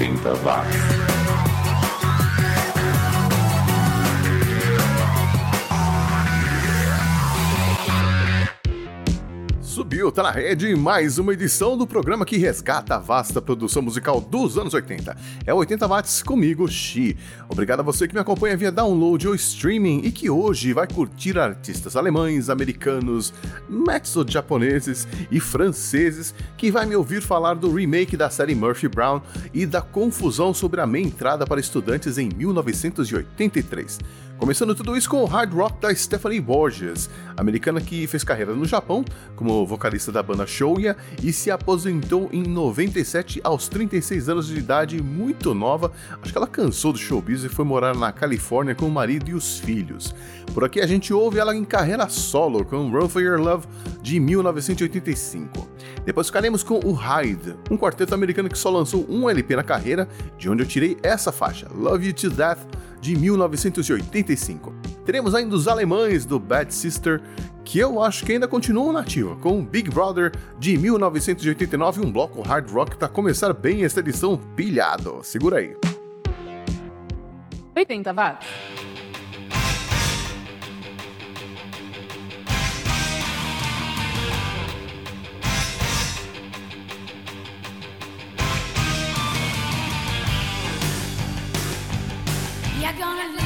80 watts. Subiu, tá na rede mais uma edição do programa que resgata a vasta produção musical dos anos 80. É 80 watts comigo, Xi. Obrigado a você que me acompanha via download ou streaming e que hoje vai curtir artistas alemães, americanos, mezzo-japoneses e franceses que vai me ouvir falar do remake da série Murphy Brown e da confusão sobre a meia entrada para estudantes em 1983. Começando tudo isso com o hard rock da Stephanie Borges, americana que fez carreira no Japão como vocalista da banda Shouya e se aposentou em 97 aos 36 anos de idade, muito nova. Acho que ela cansou do showbiz e foi morar na Califórnia com o marido e os filhos. Por aqui a gente ouve ela em carreira solo com Run for Your Love de 1985. Depois ficaremos com o Hyde, um quarteto americano que só lançou um LP na carreira, de onde eu tirei essa faixa, Love You to Death de 1985. Teremos ainda os alemães do Bad Sister, que eu acho que ainda continuam nativa, com Big Brother de 1989, um bloco hard rock para começar bem esta edição pilhado. Segura aí. 80 watts. they're gonna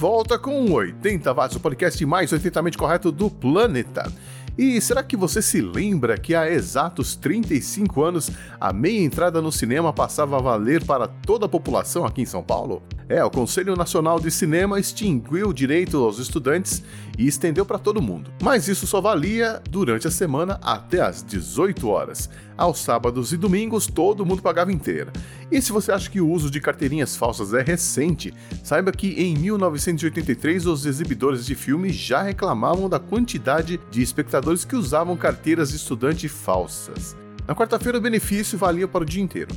volta com 80 watts, o podcast mais 80mente correto do planeta. E será que você se lembra que há exatos 35 anos a meia entrada no cinema passava a valer para toda a população aqui em São Paulo? É, o Conselho Nacional de Cinema extinguiu o direito aos estudantes e estendeu para todo mundo. Mas isso só valia durante a semana até às 18 horas. Aos sábados e domingos todo mundo pagava inteira. E se você acha que o uso de carteirinhas falsas é recente, saiba que em 1983 os exibidores de filmes já reclamavam da quantidade de espectadores que usavam carteiras de estudante falsas. Na quarta-feira o benefício valia para o dia inteiro.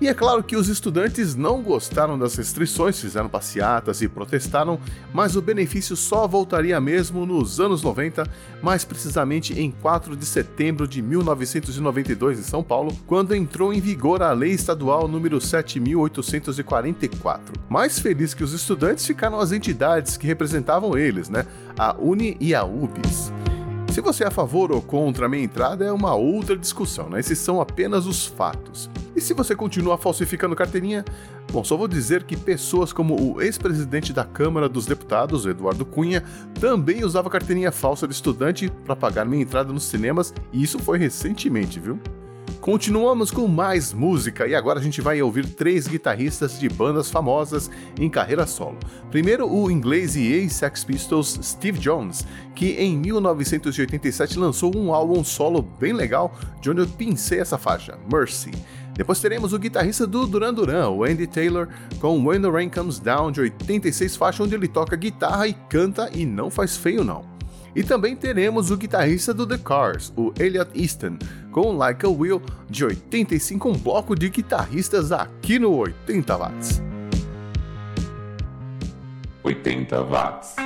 E é claro que os estudantes não gostaram das restrições, fizeram passeatas e protestaram, mas o benefício só voltaria mesmo nos anos 90, mais precisamente em 4 de setembro de 1992 em São Paulo, quando entrou em vigor a Lei Estadual número 7844. Mais feliz que os estudantes ficaram as entidades que representavam eles, né? A Uni e a UBS. Se você é a favor ou contra a minha entrada é uma outra discussão, né? Esses são apenas os fatos. E se você continua falsificando carteirinha, bom, só vou dizer que pessoas como o ex-presidente da Câmara dos Deputados, Eduardo Cunha, também usava carteirinha falsa de estudante para pagar minha entrada nos cinemas, e isso foi recentemente, viu? Continuamos com mais música e agora a gente vai ouvir três guitarristas de bandas famosas em carreira solo. Primeiro, o inglês e ex-Sex Pistols Steve Jones, que em 1987 lançou um álbum solo bem legal, de onde eu pincei essa faixa, Mercy. Depois teremos o guitarrista do Duran Duran, o Andy Taylor, com When the Rain Comes Down, de 86 faixa, onde ele toca guitarra e canta e não faz feio não. E também teremos o guitarrista do The Cars, o Elliot Easton, com Like a Will de 85, um bloco de guitarristas aqui no 80 Watts. 80 Watts.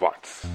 Watts.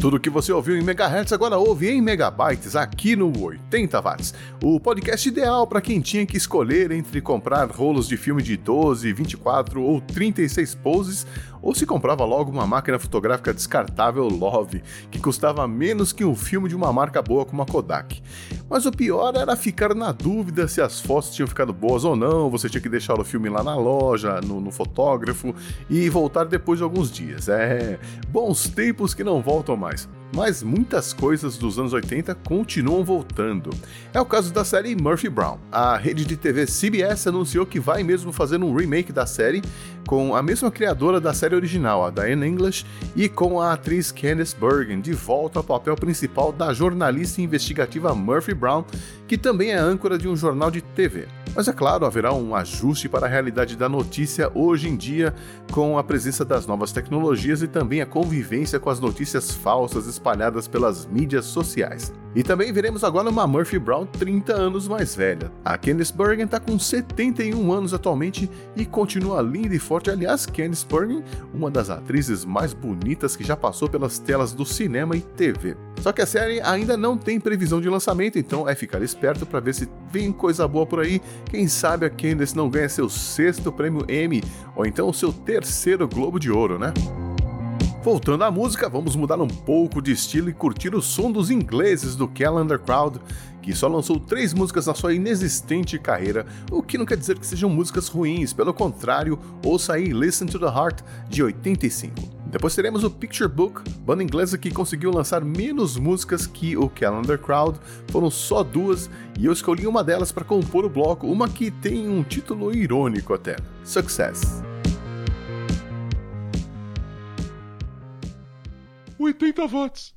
Tudo que você ouviu em megahertz agora ouve em megabytes aqui no 80 watts. O podcast ideal para quem tinha que escolher entre comprar rolos de filme de 12, 24 ou 36 poses ou se comprava logo uma máquina fotográfica descartável Love, que custava menos que um filme de uma marca boa como a Kodak. Mas o pior era ficar na dúvida se as fotos tinham ficado boas ou não, você tinha que deixar o filme lá na loja, no, no fotógrafo e voltar depois de alguns dias. É, bons tempos que não voltam mais. Mas muitas coisas dos anos 80 continuam voltando. É o caso da série Murphy Brown. A rede de TV CBS anunciou que vai mesmo fazer um remake da série com a mesma criadora da série original, a Diane English, e com a atriz Candice Bergen de volta ao papel principal da jornalista investigativa Murphy Brown, que também é âncora de um jornal de TV. Mas é claro, haverá um ajuste para a realidade da notícia hoje em dia, com a presença das novas tecnologias e também a convivência com as notícias falsas espalhadas pelas mídias sociais. E também veremos agora uma Murphy Brown 30 anos mais velha. A Candice Bergen está com 71 anos atualmente e continua linda e forte. Aliás, Candice Bergen, uma das atrizes mais bonitas que já passou pelas telas do cinema e TV. Só que a série ainda não tem previsão de lançamento, então é ficar esperto para ver se vem coisa boa por aí. Quem sabe a Candace não ganha seu sexto prêmio Emmy ou então seu terceiro Globo de Ouro, né? Voltando à música, vamos mudar um pouco de estilo e curtir o som dos ingleses do Calendar Crowd, que só lançou três músicas na sua inexistente carreira, o que não quer dizer que sejam músicas ruins, pelo contrário, ouça aí Listen to the Heart, de 85. Depois teremos o Picture Book, banda inglesa que conseguiu lançar menos músicas que o Calendar Crowd, foram só duas, e eu escolhi uma delas para compor o bloco, uma que tem um título irônico até: Success. 80 watts.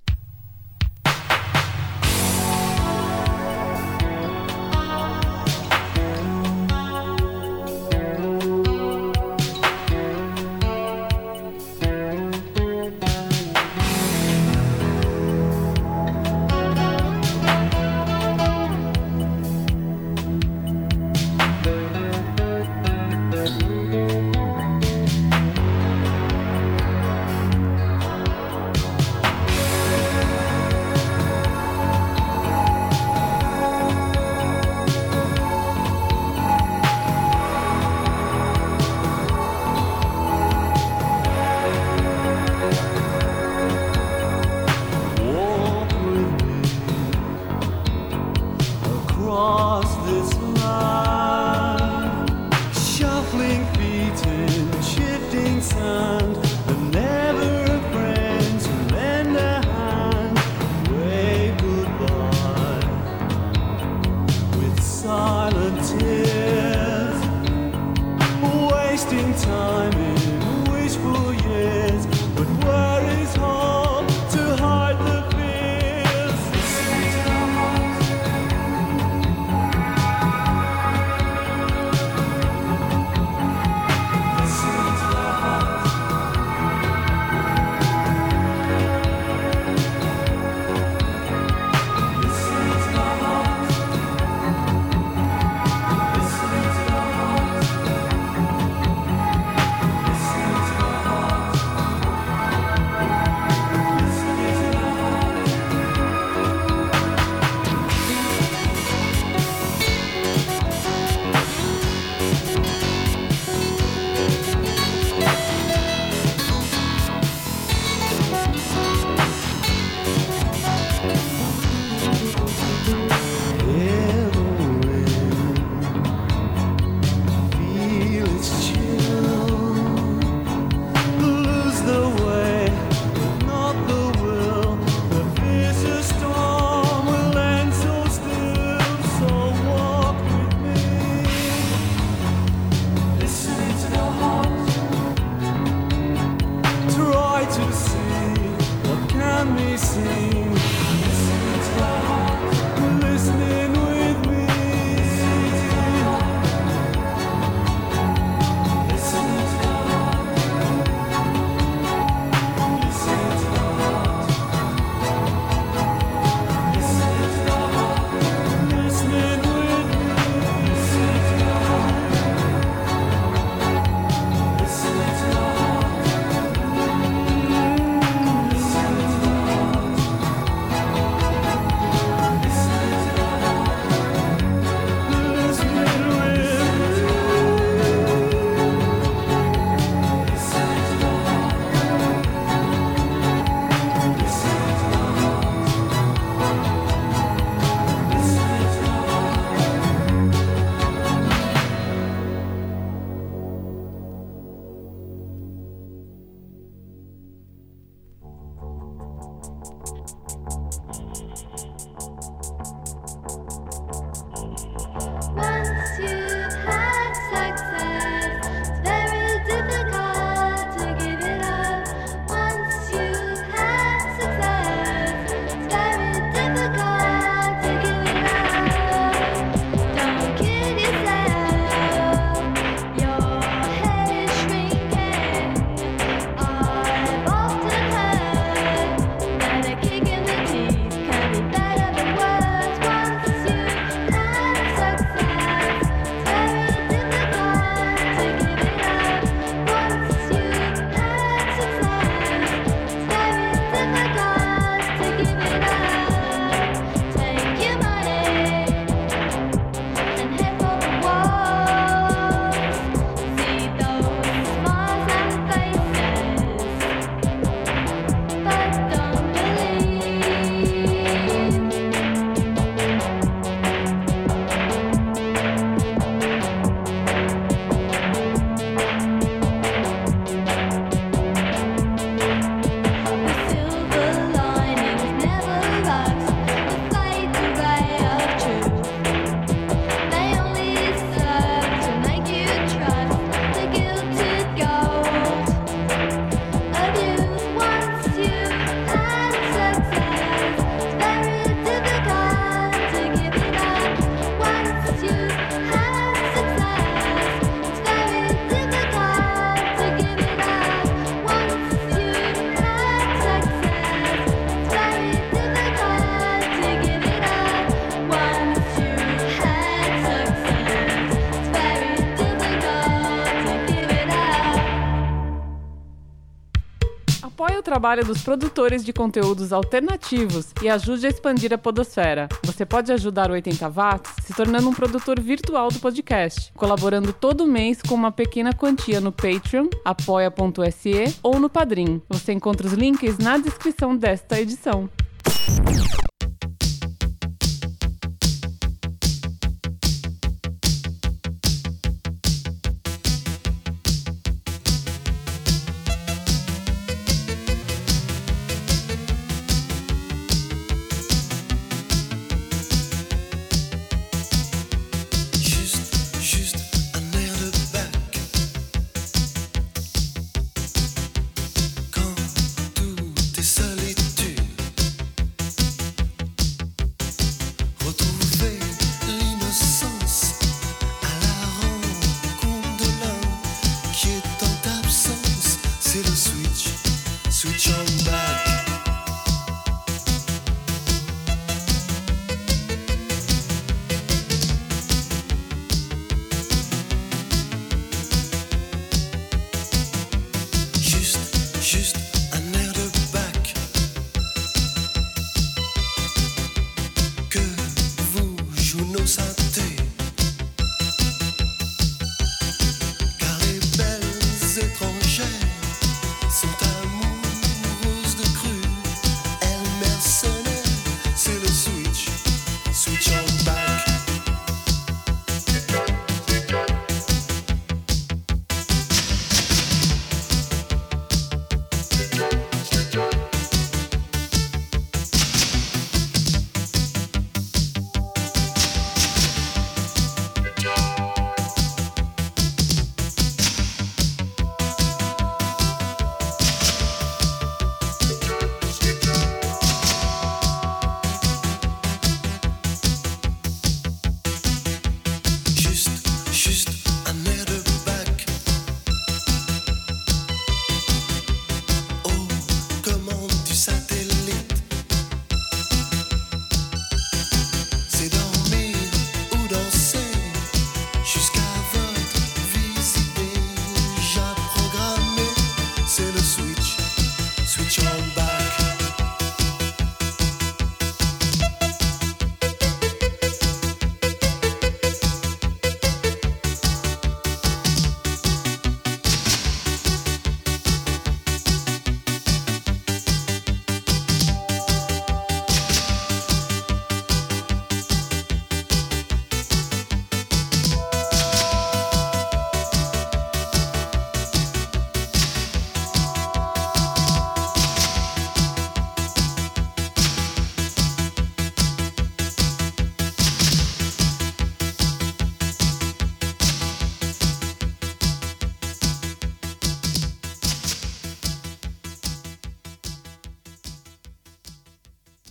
Trabalho dos produtores de conteúdos alternativos e ajude a expandir a podosfera. Você pode ajudar o 80 Watts se tornando um produtor virtual do podcast, colaborando todo mês com uma pequena quantia no Patreon, apoia.se ou no Padrim. Você encontra os links na descrição desta edição.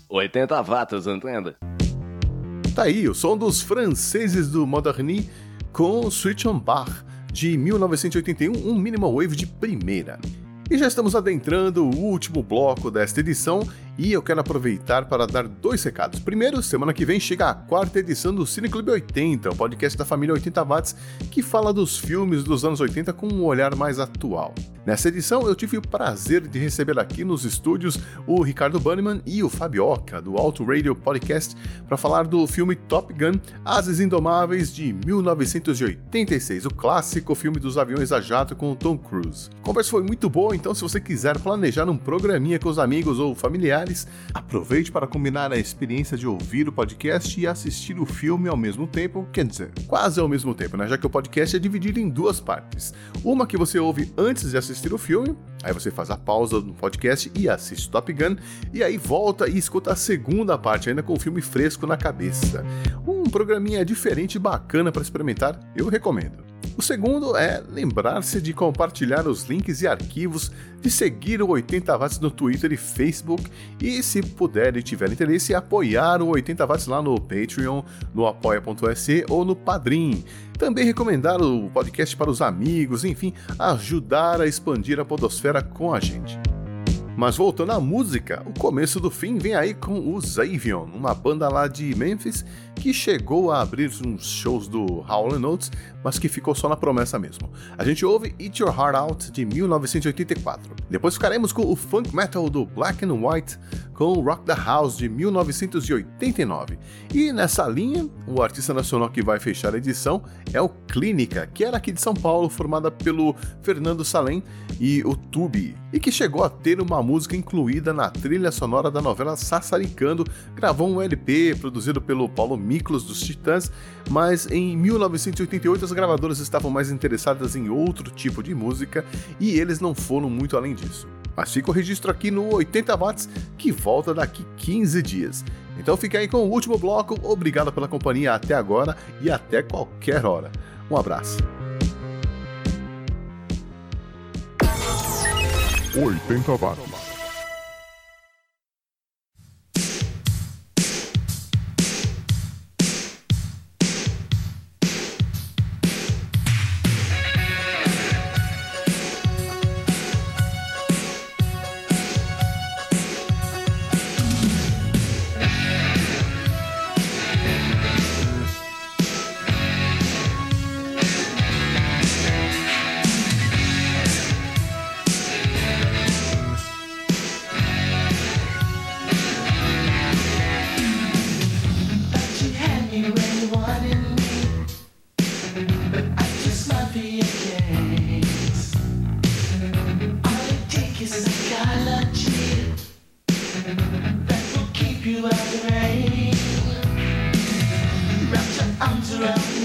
80 watts, entenda. Tá aí o som dos franceses do Moderni com Switch on Bar, de 1981, um minimal wave de primeira. E já estamos adentrando o último bloco desta edição e eu quero aproveitar para dar dois recados. Primeiro, semana que vem chega a quarta edição do Cine Clube 80, o podcast da família 80 Watts, que fala dos filmes dos anos 80 com um olhar mais atual. Nessa edição, eu tive o prazer de receber aqui nos estúdios o Ricardo Banniman e o Fabioca, do Auto Radio Podcast, para falar do filme Top Gun Ases Indomáveis de 1986, o clássico filme dos aviões a jato com o Tom Cruise. A conversa foi muito boa, então se você quiser planejar um programinha com os amigos ou familiares, aproveite para combinar a experiência de ouvir o podcast e assistir o filme ao mesmo tempo, quer dizer, quase ao mesmo tempo, né? Já que o podcast é dividido em duas partes. Uma que você ouve antes de assistir o filme, aí você faz a pausa no podcast e assiste Top Gun, e aí volta e escuta a segunda parte, ainda com o filme fresco na cabeça. Um programinha diferente e bacana para experimentar, eu recomendo. O segundo é lembrar-se de compartilhar os links e arquivos, de seguir o 80 Watts no Twitter e Facebook e, se puder e tiver interesse, apoiar o 80 Watts lá no Patreon, no apoia.se ou no Padrim. Também recomendar o podcast para os amigos, enfim, ajudar a expandir a podosfera com a gente. Mas voltando à música, o começo do fim vem aí com o Zavion, uma banda lá de Memphis que chegou a abrir uns shows do Howlin' Notes, mas que ficou só na promessa mesmo. A gente ouve Eat Your Heart Out de 1984. Depois ficaremos com o funk metal do Black and White com Rock the House de 1989. E nessa linha, o artista nacional que vai fechar a edição é o Clínica, que era aqui de São Paulo, formada pelo Fernando Salem e o Tubi, e que chegou a ter uma música incluída na trilha sonora da novela Sassaricando, gravou um LP produzido pelo Paulo Miklos dos Titãs, mas em 1988 as gravadoras estavam mais interessadas em outro tipo de música e eles não foram muito além disso. Mas fica o registro aqui no 80 watts que volta daqui 15 dias. Então fica aí com o último bloco. Obrigado pela companhia até agora e até qualquer hora. Um abraço. 80 watts. You out the rain. Wrap your arms around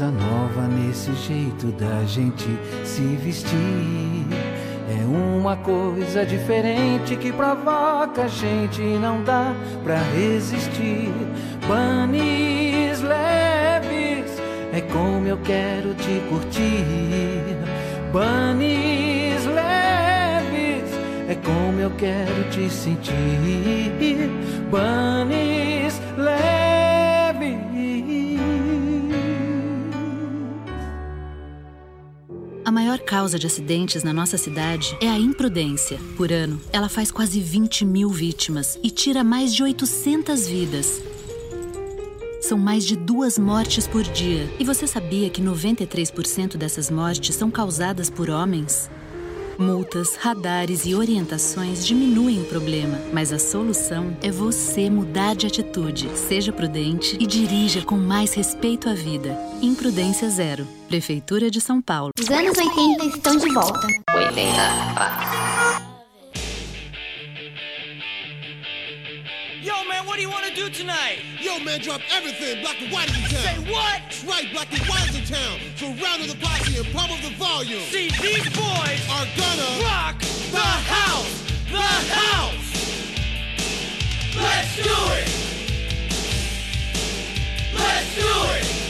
coisa nova nesse jeito da gente se vestir. É uma coisa diferente que provoca a gente, não dá pra resistir. Panis leves, é como eu quero te curtir. Panis leves. como eu quero te sentir. Bunnies leve. A maior causa de acidentes na nossa cidade é a imprudência. Por ano, ela faz quase 20 mil vítimas e tira mais de 800 vidas. São mais de duas mortes por dia. E você sabia que 93% dessas mortes são causadas por homens? Multas, radares e orientações diminuem o problema, mas a solução é você mudar de atitude. Seja prudente e dirija com mais respeito à vida. Imprudência Zero. Prefeitura de São Paulo. Os anos 80 estão de volta. 80 Yo, man, what do you want to do tonight? Yo, man, drop everything. Black and white is in town. Say what? That's right, black and white is in town. So round of the posse and pump up the volume. See, these boys are gonna rock the house, the house. Let's do it. Let's do it.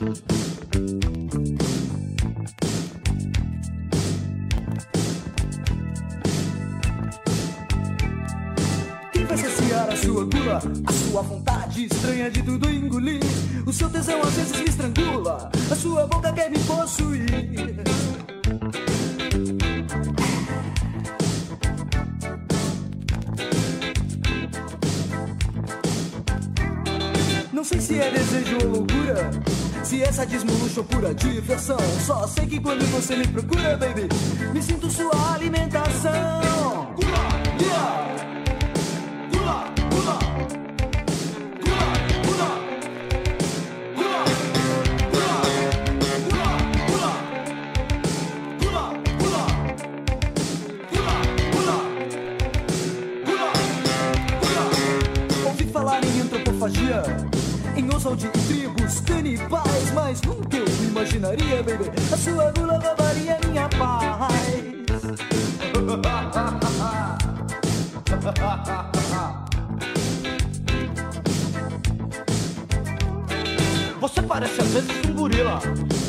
Quem vai saciar a sua gula, a sua vontade estranha de tudo engolir? O seu tesão às vezes me estrangula, a sua boca quer me possuir. Não sei se é desejo ou loucura se é sadismo, luxo pura diversão. Só sei que quando você me procura, baby, me sinto sua alimentação. Ouvi falar em antropofagia, em ousadia e tribos canibais, mas nunca eu imaginaria, baby, a sua gula roubaria minha paz. Você parece às vezes um gorila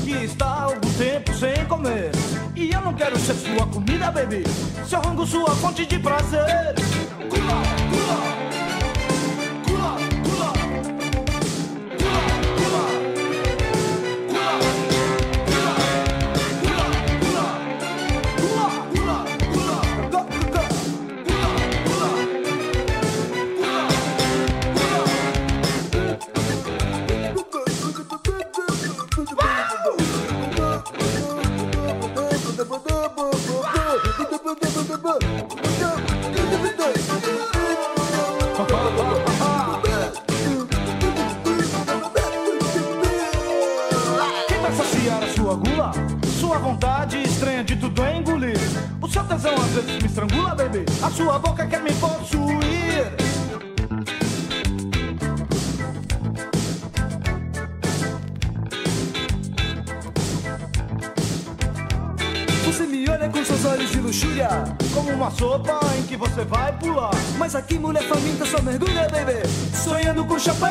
que está há algum tempo sem comer. E eu não quero ser sua comida, baby. Seu rango, sua fonte de prazer. champagne.